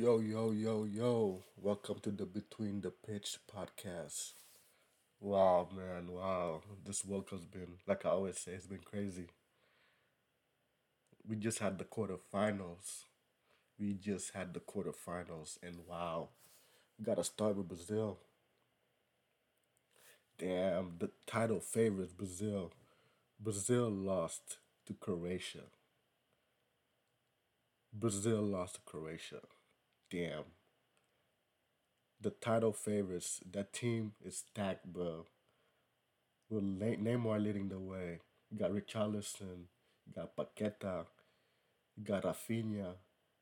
Yo, yo, yo, yo. Welcome to the Between the Pitch podcast. Wow, man, wow. This World Cup's been, like I always say, it's been crazy. We just had the quarterfinals. We just had the quarterfinals, and wow. We gotta start with Brazil. Damn, the title favorites, Brazil. Brazil lost to Croatia. Brazil lost to Croatia. Damn. The title favorites, that team is stacked, bro. With Neymar leading the way. You got Richarlison, you got Paqueta, you got Raphinha,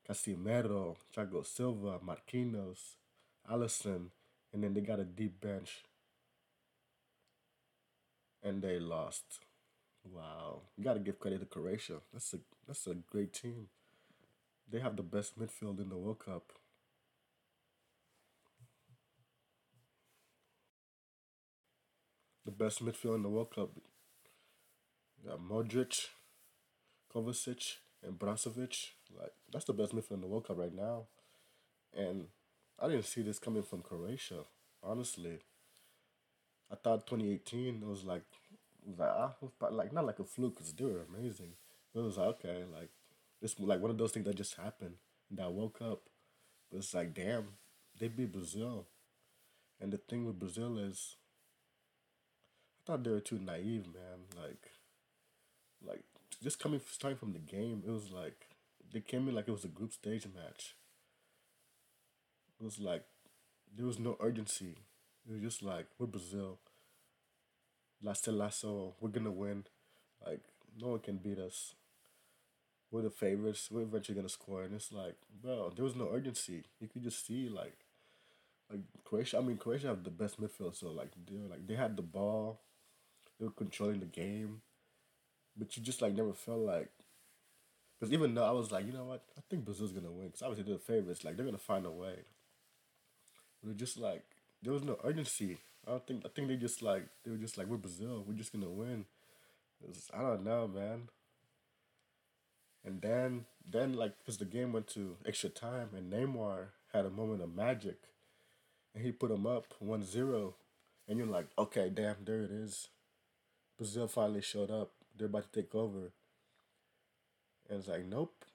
Casemiro, Thiago Silva, Marquinhos, Alisson. and then they got a deep bench. And they lost. Wow. You gotta give credit to Croatia. That's a that's a great team. They have the best midfield in the World Cup. The best midfield in the World Cup. You got Modric, Kovacic, and Brozovic. Like that's the best midfield in the World Cup right now. And I didn't see this coming from Croatia, honestly. I thought 2018 it was like, like not like a fluke because they were amazing. But it was like okay, like it's like one of those things that just happened in that woke up. But it's like damn, they beat Brazil, and the thing with Brazil is, I thought they were too naive, man. Like, like just coming starting from the game, it was like they came in like it was a group stage match. It was like there was no urgency. It was just like we're Brazil. Lasso Lasso, we're gonna win. Like no one can beat us. We're the favorites. We're eventually gonna score, and it's like, bro, there was no urgency. You could just see like, like Croatia. I mean, Croatia have the best midfield, so like they were like they had the ball, they were controlling the game, but you just like never felt like. Because even though I was like, you know what, I think Brazil's gonna win. Because obviously they're the favorites. Like they're gonna find a way. But just like there was no urgency. I don't think. I think they just like they were just like we're Brazil. We're just gonna win. Was, I don't know, man. And then, then like, cause the game went to extra time, and Neymar had a moment of magic, and he put them up 1-0. and you're like, okay, damn, there it is. Brazil finally showed up. They're about to take over, and it's like, nope.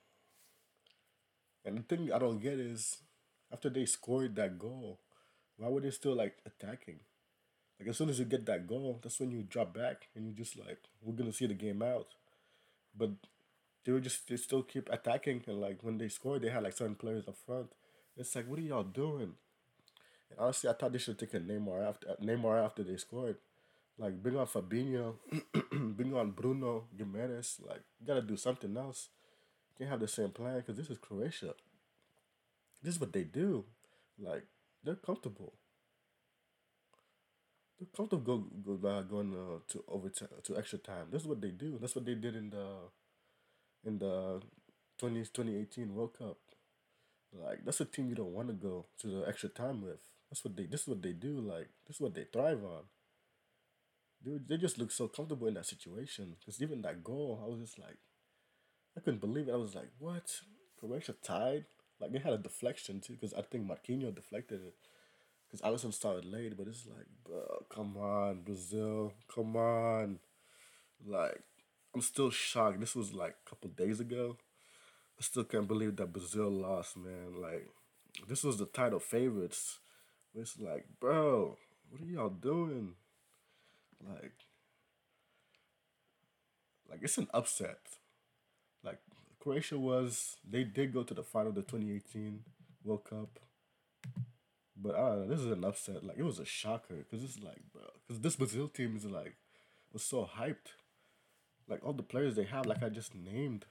And the thing I don't get is, after they scored that goal, why were they still like attacking? Like as soon as you get that goal, that's when you drop back and you're just like, we're gonna see the game out. But they were just they still keep attacking and like when they scored they had like certain players up front. It's like what are y'all doing? And honestly I thought they should take a Neymar after Neymar after they scored. Like bring on Fabinho, bring on Bruno Guimarães. Like you gotta do something else. You can't have the same plan because this is Croatia. This is what they do. Like they're comfortable. They're comfortable go, go uh, going uh, to overtime to extra time. This is what they do. That's what they did in the in the 20, 2018 World Cup. Like that's a team you don't want to go to the extra time with. That's what they. This is what they do. Like this is what they thrive on. Dude, they just look so comfortable in that situation. Cause even that goal, I was just like, I couldn't believe it. I was like, what? Croatia tied. Like they had a deflection too. Cause I think Marquinhos deflected it. Cause Alisson started late, but it's like, bro, come on, Brazil, come on. Like I'm still shocked. This was like a couple days ago. I still can't believe that Brazil lost, man. Like, this was the title favorites. It's like, bro, what are y'all doing? Like, like it's an upset. Like Croatia was, they did go to the final of the 2018 World Cup. But I don't know, this is an upset. Like, it was a shocker. Because it's like, bro, because this Brazil team is like, was so hyped. Like, all the players they have, like I just named,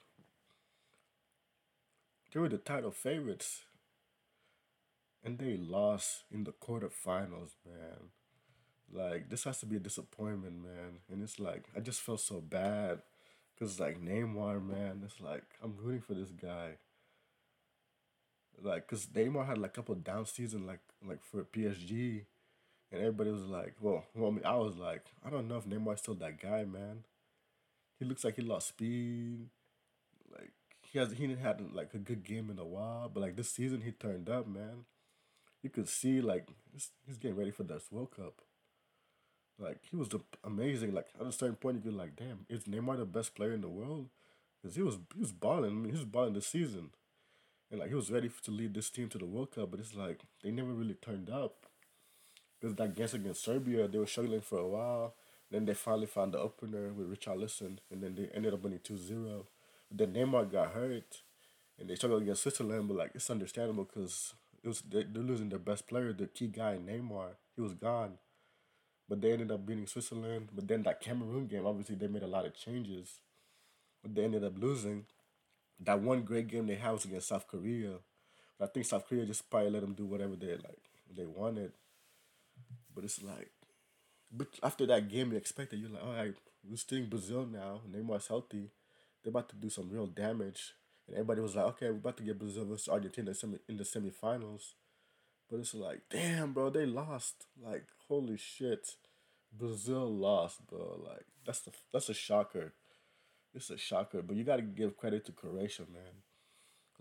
they were the title favorites. And they lost in the quarterfinals, man. Like, this has to be a disappointment, man. And it's like, I just felt so bad. Because, like, Neymar, man, it's like, I'm rooting for this guy. Like, because Neymar had, like, a couple down season, like, like for PSG. And everybody was like, well, well, I mean, I was like, I don't know if Neymar's still that guy, man. He looks like he lost speed. Like, he has he didn't had like a good game in a while, but like this season he turned up, man. You could see like he's, getting ready for this World Cup. Like he was amazing. Like at a certain point, you could like, damn, is Neymar the best player in the world? Because he was he was balling. I mean, he was balling this season, and like he was ready to lead this team to the World Cup. But it's like they never really turned up. Because that game against Serbia, they were struggling for a while. Then they finally found the opener with Richard Richarlison, and then they ended up winning 2-0. Then Neymar got hurt, and they struggled against Switzerland. But like it's understandable because it was they, they're losing their best player, the key guy Neymar. He was gone, but they ended up beating Switzerland. But then that Cameroon game, obviously they made a lot of changes, but they ended up losing. That one great game they had was against South Korea. But I think South Korea just probably let them do whatever they like they wanted. But it's like, but after that game, you expected you're like, all right, we're still in Brazil now. Neymar's healthy. They're about to do some real damage. And everybody was like, okay, we're about to get Brazil versus Argentina in the semifinals. But it's like, damn, bro, they lost. Like, holy shit, Brazil lost, bro. Like, that's the that's a shocker. It's a shocker. But you gotta give credit to Croatia, man.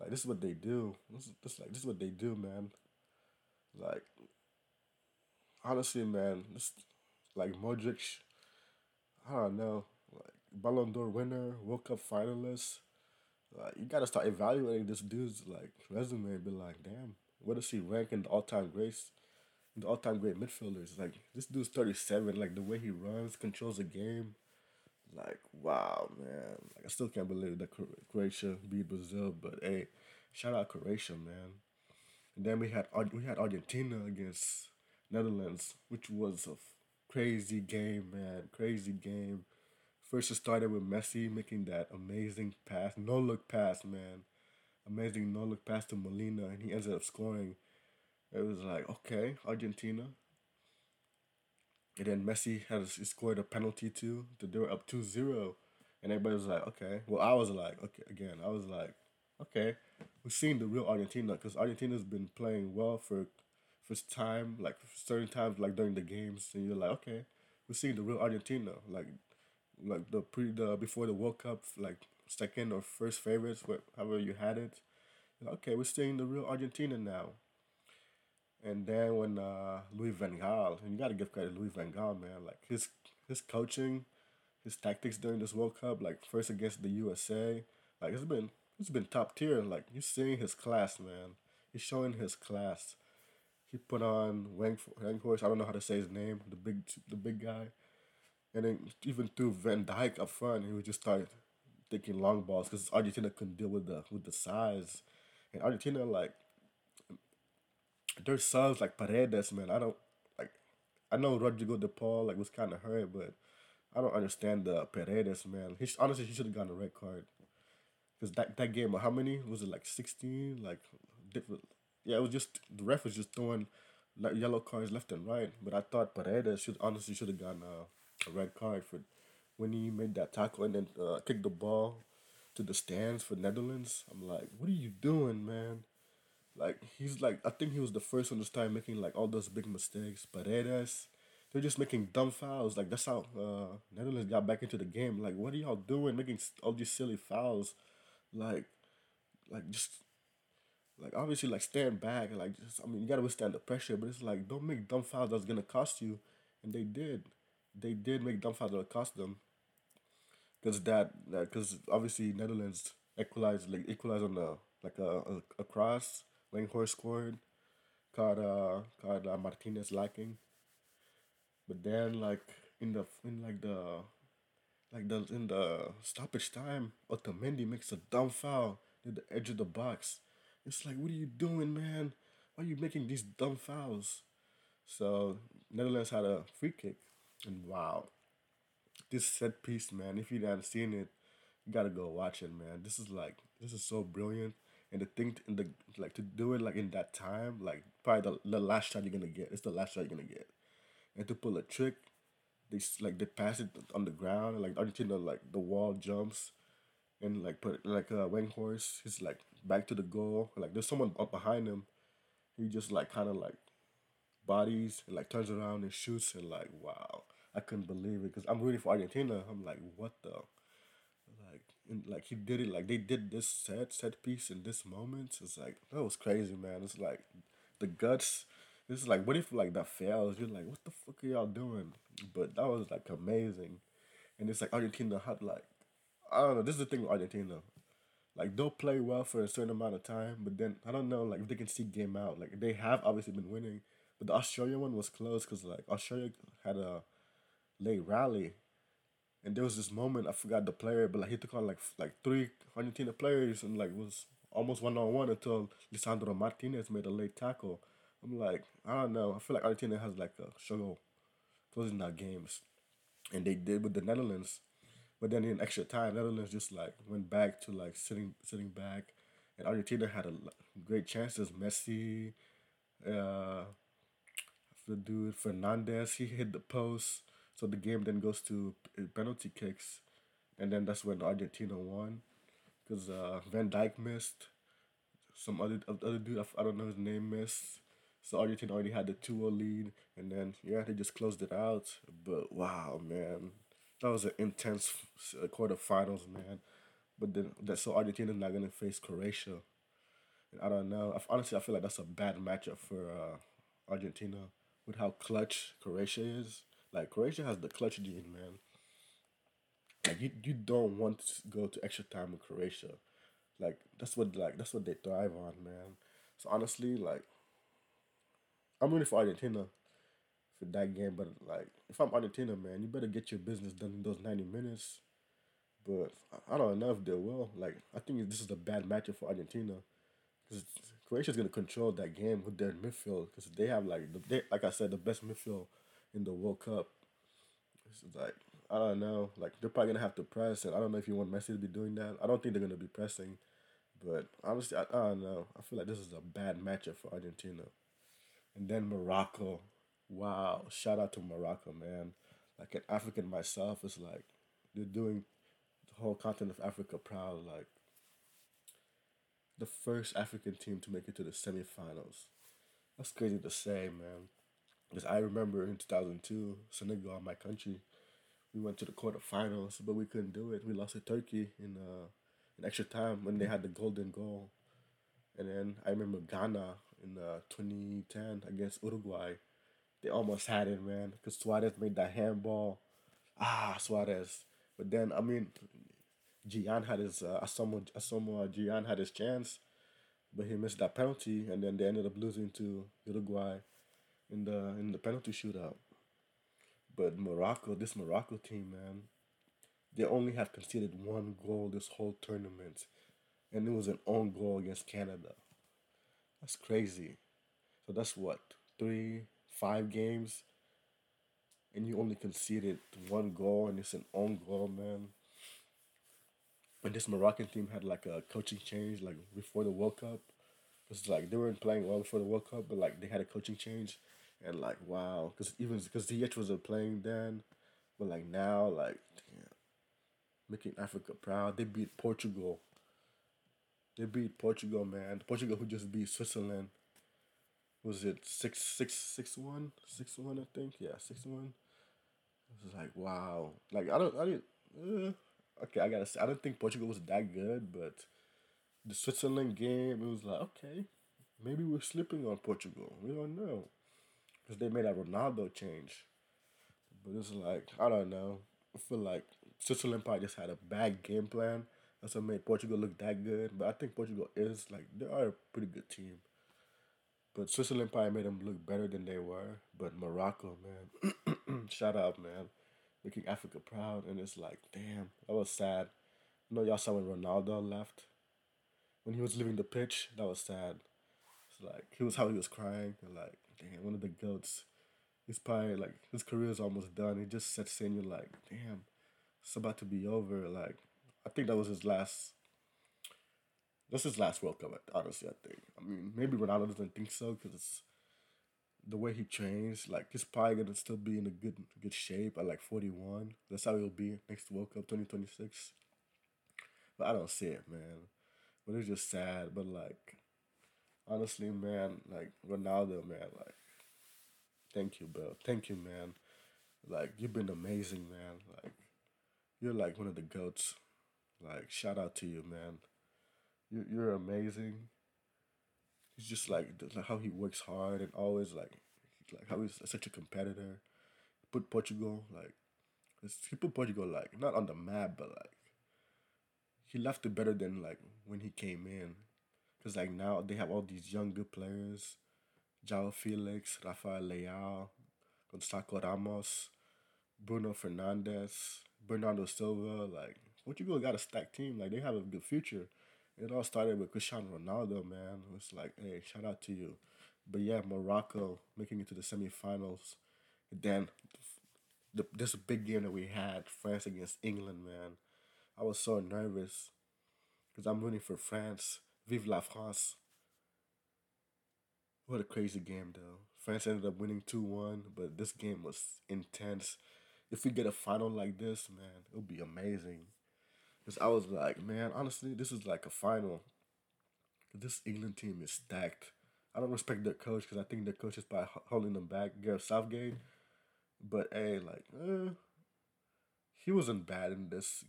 Like, this is what they do. This is this like this is what they do, man. Like, honestly, man, this like Modric. I don't know, like Ballon d'Or winner, World Cup finalist. Like you gotta start evaluating this dude's like resume and be like, damn, where does he rank in the all time greats, the all time great midfielders? Like this dude's thirty seven. Like the way he runs, controls the game. Like wow, man. Like I still can't believe that Croatia beat Brazil, but hey, shout out Croatia, man. And then we had we had Argentina against Netherlands, which was a crazy game, man. Crazy game. First, it started with Messi making that amazing pass, no look pass, man. Amazing no look pass to Molina, and he ended up scoring. It was like, okay, Argentina. And then Messi has scored a penalty too. They were up 2 0. And everybody was like, okay. Well, I was like, okay, again, I was like, okay, we've seen the real Argentina because Argentina's been playing well for first time, like certain times, like during the games, and you're like, okay, we're seeing the real Argentina, like, like the pre the before the World Cup, like second or first favorites, however you had it. Like, okay, we're seeing the real Argentina now. And then when uh, Louis Van Gaal, and you got to give credit to Louis Van Gaal, man, like his his coaching, his tactics during this World Cup, like first against the USA, like it's been it's been top tier. Like you're seeing his class, man. He's showing his class he put on Wang Weghorst. I don't know how to say his name. The big the big guy, and then even through Van Dijk up front, he would just start taking long balls because Argentina couldn't deal with the with the size, and Argentina like their subs like Paredes, man. I don't like. I know Rodrigo De Paul like was kind of hurt, but I don't understand the Paredes, man. He honestly he should have gotten a red card. Cause that, that game, how many was it? Like sixteen, like different yeah, it was just the ref was just throwing like yellow cards left and right. But I thought Paredes should honestly should have gotten a, a, red card for when he made that tackle and then uh, kicked the ball to the stands for Netherlands. I'm like, what are you doing, man? Like he's like I think he was the first one to start making like all those big mistakes. Paredes, they're just making dumb fouls. Like that's how uh, Netherlands got back into the game. Like what are y'all doing, making all these silly fouls? Like, like just like obviously like stand back like just I mean you gotta withstand the pressure, but it's like don't make dumb fouls that's gonna cost you, and they did, they did make dumb fouls that cost them. Cause that because obviously Netherlands equalized like equalized on the like a a, a cross. Weghorst scored, caught uh caught uh, Martinez lacking. But then like in the in like the like the in the stoppage time, Otamendi makes a dumb foul at the edge of the box it's like, what are you doing, man? Why are you making these dumb fouls? So Netherlands had a free kick, and wow, this set piece, man. If you haven't seen it, you gotta go watch it, man. This is like this is so brilliant, and the thing in the like to do it like in that time, like probably the, the last shot you're gonna get. It's the last shot you're gonna get, and to pull a trick, they like they pass it on the ground, like Argentina like the wall jumps, and like put like a uh, Horse, he's like back to the goal. Like there's someone up behind him. He just like kind of like bodies and like turns around and shoots and like wow, I couldn't believe it because I'm rooting for Argentina. I'm like what the, like and like he did it like they did this set set piece in this moment. It's like that was crazy, man. It's like the guts. It's like what if like that fails? You're like, what the fuck are y'all doing? But that was like amazing, and it's like Argentina had like I don't know. This is the thing with Argentina. Like they'll play well for a certain amount of time, but then I don't know like if they can see game out. Like they have obviously been winning, but the Australia one was close because like Australia had a late rally, and there was this moment I forgot the player, but like he took on like like three Argentina players and like was almost one on one until Lisandro Martinez made a late tackle. I'm like I don't know. I feel like Argentina has like a struggle closing out games, and they did with the Netherlands. But then in extra time, Netherlands just like went back to like sitting sitting back, and Argentina had a great chances. Messi, uh, the dude Fernandez, he hit the post, so the game then goes to penalty kicks, and then that's when Argentina won, because uh, Van Dijk missed, some other other dude I don't know his name missed, so Argentina already had the two 0 lead, and then yeah they just closed it out. But wow man, that was an intense uh, quarterfinals man. But then that so Argentina's not gonna face Croatia. And I don't know. I, honestly, I feel like that's a bad matchup for uh, Argentina with how clutch Croatia is. Like Croatia has the clutch gene, man. Like you, you don't want to go to extra time with Croatia. Like that's what like that's what they thrive on, man. So honestly, like I'm rooting for Argentina for that game, but like if I'm Argentina, man, you better get your business done in those ninety minutes. But I don't know if they will. Like I think this is a bad matchup for Argentina because Croatia's gonna control that game with their midfield because they have like the they, like I said the best midfield in the World Cup. It's like I don't know, like they're probably gonna have to press, and I don't know if you want Messi to be doing that. I don't think they're gonna be pressing, but honestly, I, I don't know. I feel like this is a bad matchup for Argentina, and then Morocco. Wow, shout out to Morocco, man. Like an African myself, it's like they're doing the whole continent of Africa proud. Like the first African team to make it to the semifinals. That's crazy to say, man. Because I remember in 2002, Senegal, my country, we went to the quarterfinals, but we couldn't do it. We lost to Turkey in uh, in extra time when they had the golden goal. And then I remember Ghana in uh, 2010 against Uruguay. They almost had it, man, because Suarez made that handball. Ah, Suarez. But then, I mean, Gyan had his, uh, Asamoah, Asamoah Gyan had his chance, but he missed that penalty, and then they ended up losing to Uruguay in the in the penalty shootout. But Morocco, this Morocco team, man, they only have conceded one goal this whole tournament, and it was an own goal against Canada. That's crazy. So that's what three, five games, and you only conceded one goal, and it's an own goal, man. And this Moroccan team had like a coaching change, like before the World Cup. It's like they weren't playing well before the World Cup, but like they had a coaching change, and like wow, because even because DH wasn't playing then, but like now, like damn, making Africa proud. They beat Portugal. They beat Portugal, man. Portugal who just beat Switzerland. Was it six six six one six one? I think yeah six one. It was like wow. Like I don't I didn't. Uh, okay, I gotta say I don't think Portugal was that good, but the Switzerland game it was like okay, maybe we're slipping on Portugal. We don't know because they made a Ronaldo change. But it's like I don't know. I feel like Switzerland probably just had a bad game plan. That's what made Portugal look that good. But I think Portugal is like they are a pretty good team. But Switzerland probably made them look better than they were. But Morocco, man, shout out, man, making Africa proud. And it's like, damn, that was sad. I know y'all saw when Ronaldo left. When he was leaving the pitch, that was sad. It's like he was how he was crying. And like, damn, one of the goats. He's probably like his career is almost done. He just sits saying you're like, damn, it's about to be over. Like, I think that was his last. That's his last World Cup. Honestly, I think. I mean, maybe Ronaldo doesn't think so because the way he trains, like he's probably gonna still be in a good good shape at like forty one. That's how he'll be next World Cup twenty twenty six. But I don't see it, man. But it's just sad. But like, honestly, man, like Ronaldo, man, like, thank you, bro. Thank you, man. Like you've been amazing, man. Like you're like one of the goats. Like shout out to you, man. You you're amazing. He's just like how he works hard and always like like how he's such a competitor. Put Portugal like he put Portugal like not on the map, but like he left it better than like when he came in. Cause like now they have all these young good players, João Felix, Rafael Leao, Gonçalo Ramos, Bruno Fernandes, Bernardo Silva. Like Portugal got a stacked team. Like they have a good future. It all started with Cristiano Ronaldo, man. It's like, hey, shout out to you. But yeah, Morocco making it to the semifinals. And then the, this big game that we had, France against England, man. I was so nervous because I'm rooting for France. Vive la France. What a crazy game, though. France ended up winning 2 1, but this game was intense. If we get a final like this, man, it'll be amazing. Because I was like, man, honestly, this is like a final. This England team is stacked. I don't respect their coach because I think their coach is by holding them back, Gareth Southgate. But hey, like, uh, he wasn't bad in this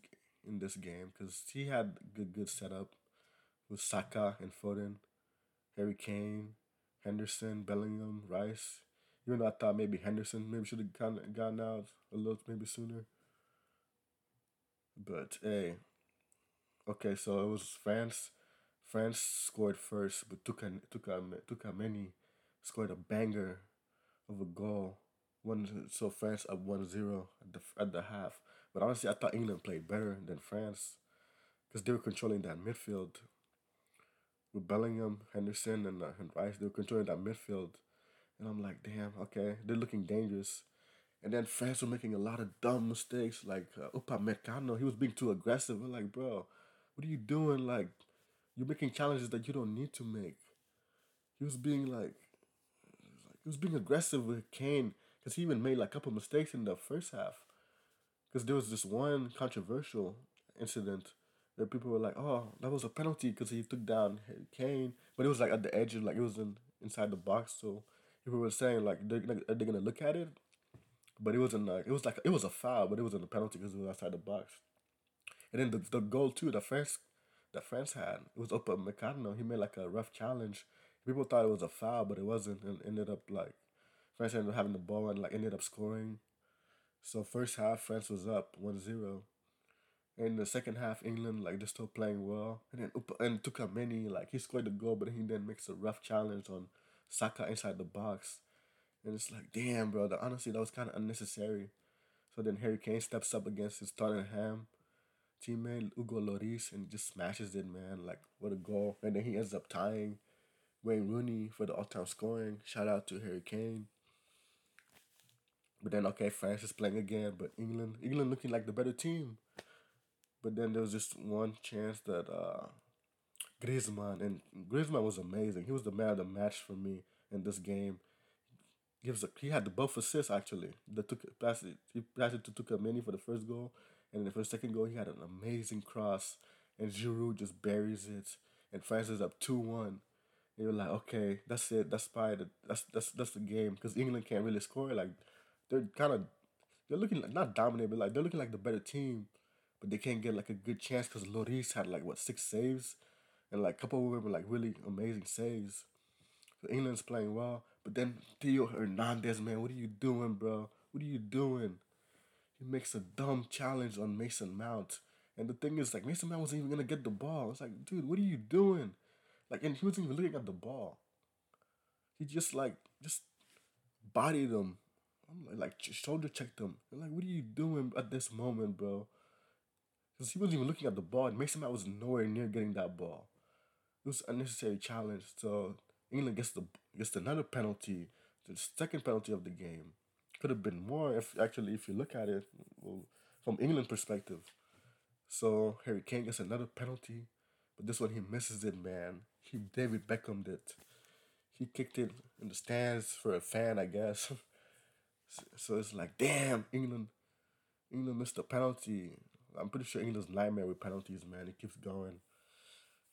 in this game because he had good good setup with Saka and Foden, Harry Kane, Henderson, Bellingham, Rice. Even though I thought maybe Henderson maybe should have gone gone out a little maybe sooner. But hey, okay, so it was France. France scored first, but Tuka Tuka Tchouaméni scored a banger of a goal. One so France up 1-0 at the at the half. But honestly, I thought England played better than France because they were controlling that midfield with Bellingham, Henderson, and, uh, and Rice. They were controlling that midfield, and I'm like, damn, okay, they're looking dangerous. And then France were making a lot of dumb mistakes, like uh, Upamecano. He was being too aggressive. We're like, bro, what are you doing? Like, you're making challenges that you don't need to make. He was being like, he was being aggressive with Kane because he even made like a couple mistakes in the first half. Because there was this one controversial incident where people were like, "Oh, that was a penalty because he took down Kane," but it was like at the edge, of, like it was in inside the box. So people were saying like are they gonna look at it? But it wasn't like it was like it was a foul, but it wasn't a penalty because it was outside the box. And then the, the goal too, the France, the France had it was Upamecano. He made like a rough challenge. People thought it was a foul, but it wasn't, and ended up like France ended up having the ball and like ended up scoring. So first half France was up 1-0. In the second half, England like they're still playing well, and then and Tchouaméni like he scored the goal, but he then makes a rough challenge on Saka inside the box, and it's like damn, bro. The, honestly, that was kind of unnecessary. So then Harry Kane steps up against his Tottenham teammate Hugo Lloris and just smashes it, man. Like what a goal! And then he ends up tying Wayne Rooney for the all-time scoring. Shout out to Harry Kane. But then okay, France is playing again, but England England looking like the better team. But then there was just one chance that uh Griezmann and Griezmann was amazing. He was the man of the match for me in this game. Gives a, he had the both assists actually. The took passed it, he passed it to Tchouaméni for the first goal, and for the second goal he had an amazing cross, and Giroud just buries it, and France is up two one. And you're like, okay, that's it. That's probably the, that's that's that's the game because England can't really score. Like they're kind of they're looking like not dominant, but like they're looking like the better team, but they can't get like a good chance because Lloris had like what six saves, and like a couple of them were like really amazing saves. England's playing well, but then Theo Hernandez, man, what are you doing, bro? What are you doing? He makes a dumb challenge on Mason Mount. And the thing is, like, Mason Mount wasn't even gonna get the ball. It's like, dude, what are you doing? Like, and he wasn't even looking at the ball. He just like just bodied him I'm like, like shoulder checked. I'm like, what are you doing at this moment, bro? Because he wasn't even looking at the ball. And Mason Mount was nowhere near getting that ball. It was unnecessary challenge. So England gets the gets another penalty, the second penalty of the game. Could have been more if actually if you look at it well, from England perspective. So Harry Kane gets another penalty, but this one he misses it, man. He David Beckham did. He kicked it in the stands for a fan, I guess. So it's like, damn, England, England missed a penalty. I'm pretty sure England's nightmare with penalties, man. It keeps going.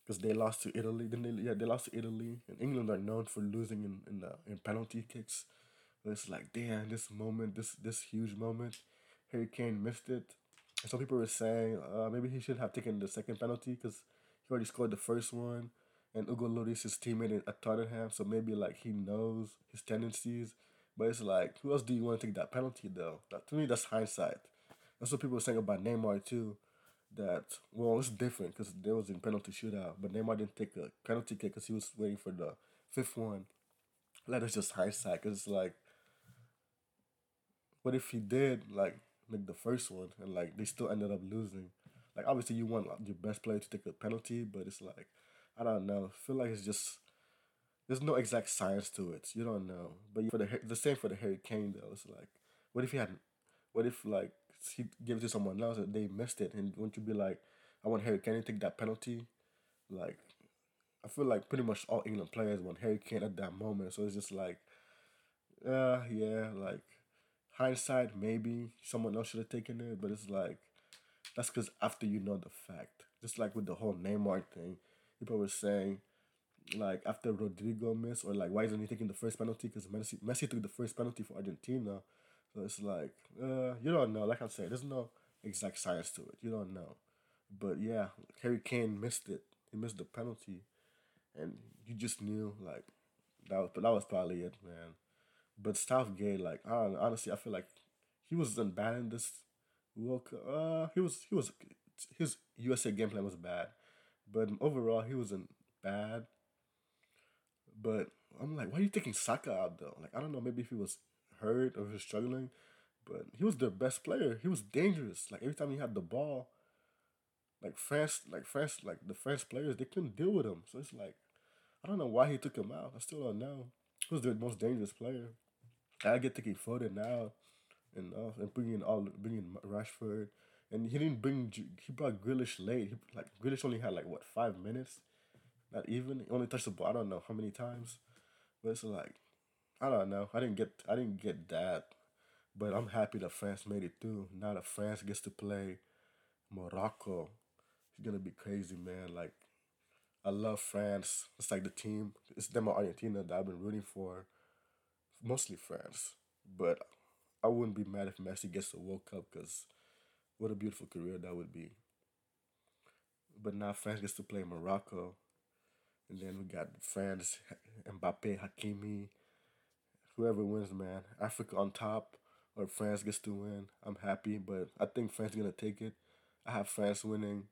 Because they lost to Italy. Then they yeah, they lost to Italy. And England are known for losing in, in the in penalty kicks. But it's like, damn, this moment, this this huge moment, Harry Kane missed it. some people were saying uh, maybe he should have taken the second penalty because he already scored the first one, and Hugo Lloris his teammate at Tottenham, so maybe like he knows his tendencies. But it's like, who else do you want to take that penalty though? That, to me, that's hindsight. That's what people were saying about Neymar too. That well, it's different because there was a penalty shootout, but Neymar didn't take a penalty kick because he was waiting for the fifth one. That is just hindsight because it's like, what if he did like make the first one and like they still ended up losing? Like obviously you want like, your best player to take a penalty, but it's like I don't know. I feel like it's just there's no exact science to it. You don't know. But for the the same for the Harry Kane though, it's like what if he had, what if like he gave it to someone else and they missed it, and wouldn't you be like, I want Harry Kane to take that penalty, like. I feel like pretty much all England players want Harry Kane at that moment, so it's just like, uh, yeah, like hindsight, maybe someone else should have taken it, but it's like that's because after you know the fact. Just like with the whole Neymar thing, people were saying like after Rodrygo missed or like why isn't he taking the first penalty? Because Messi Messi took the first penalty for Argentina, so it's like uh you don't know. Like I said, there's no exact science to it. You don't know, but yeah, Harry Kane missed it. He missed the penalty, and you just knew like that was that was probably it, man. But Southgate, like I know, honestly, I feel like he wasn't bad in this World Cup. Uh, he was he was his USA game plan was bad, but overall he wasn't bad. But I'm like, why are you taking Saka out though? Like I don't know, maybe if he was hurt or he was struggling, but he was their best player. He was dangerous. Like every time he had the ball, like France, like France, like the French players, they couldn't deal with him. So it's like, I don't know why he took him out. I still don't know. He was their most dangerous player. I get taking Foden now, and uh, and bringing all bringing Rashford, and he didn't bring he brought Grealish late. He like Grealish only had like what five minutes, not even. He only touched the ball. I don't know how many times, but it's like I don't know. I didn't get I didn't get that, but I'm happy that France made it through. Now that France gets to play Morocco, it's gonna be crazy, man. Like I love France. It's like the team. It's them or Argentina that I've been rooting for. Mostly France, but I wouldn't be mad if Messi gets the World Cup because what a beautiful career that would be. But now France gets to play Morocco, and then we got France, Mbappe, Hakimi, whoever wins, man. Africa on top, or France gets to win. I'm happy, but I think France is gonna take it. I have France winning.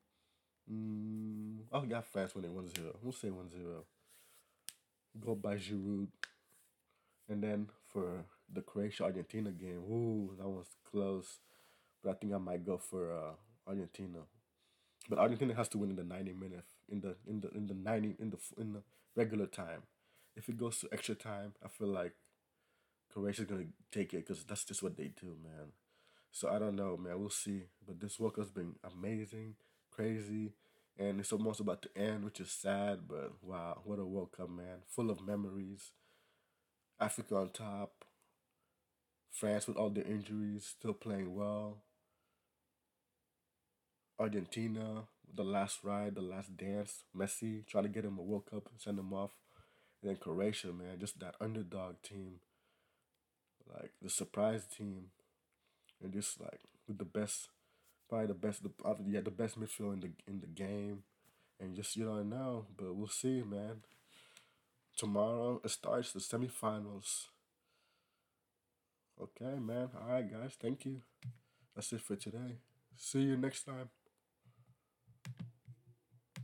Mm, I got France winning 1-0. We'll say 1-0. Go by Giroud. And then for the Croatia Argentina game, ooh, that was close. But I think I might go for uh, Argentina. But Argentina has to win in the 90 minutes in the in the in the 90 in the in the regular time. If it goes to extra time, I feel like Croatia's gonna take it because that's just what they do, man. So I don't know, man. We'll see. But this World Cup's been amazing, crazy, and it's almost about to end, which is sad. But wow, what a World Cup, man! Full of memories. Africa on top. France with all their injuries still playing well. Argentina, the last ride, the last dance. Messi trying to get him a World Cup send him off. And then Croatia, man, just that underdog team. Like the surprise team. And just like with the best probably the best the yeah, the best midfield in the in the game. And just you don't know, but we'll see, man. Tomorrow it starts the semifinals. Okay, man. All right, guys. Thank you. That's it for today. See you next time.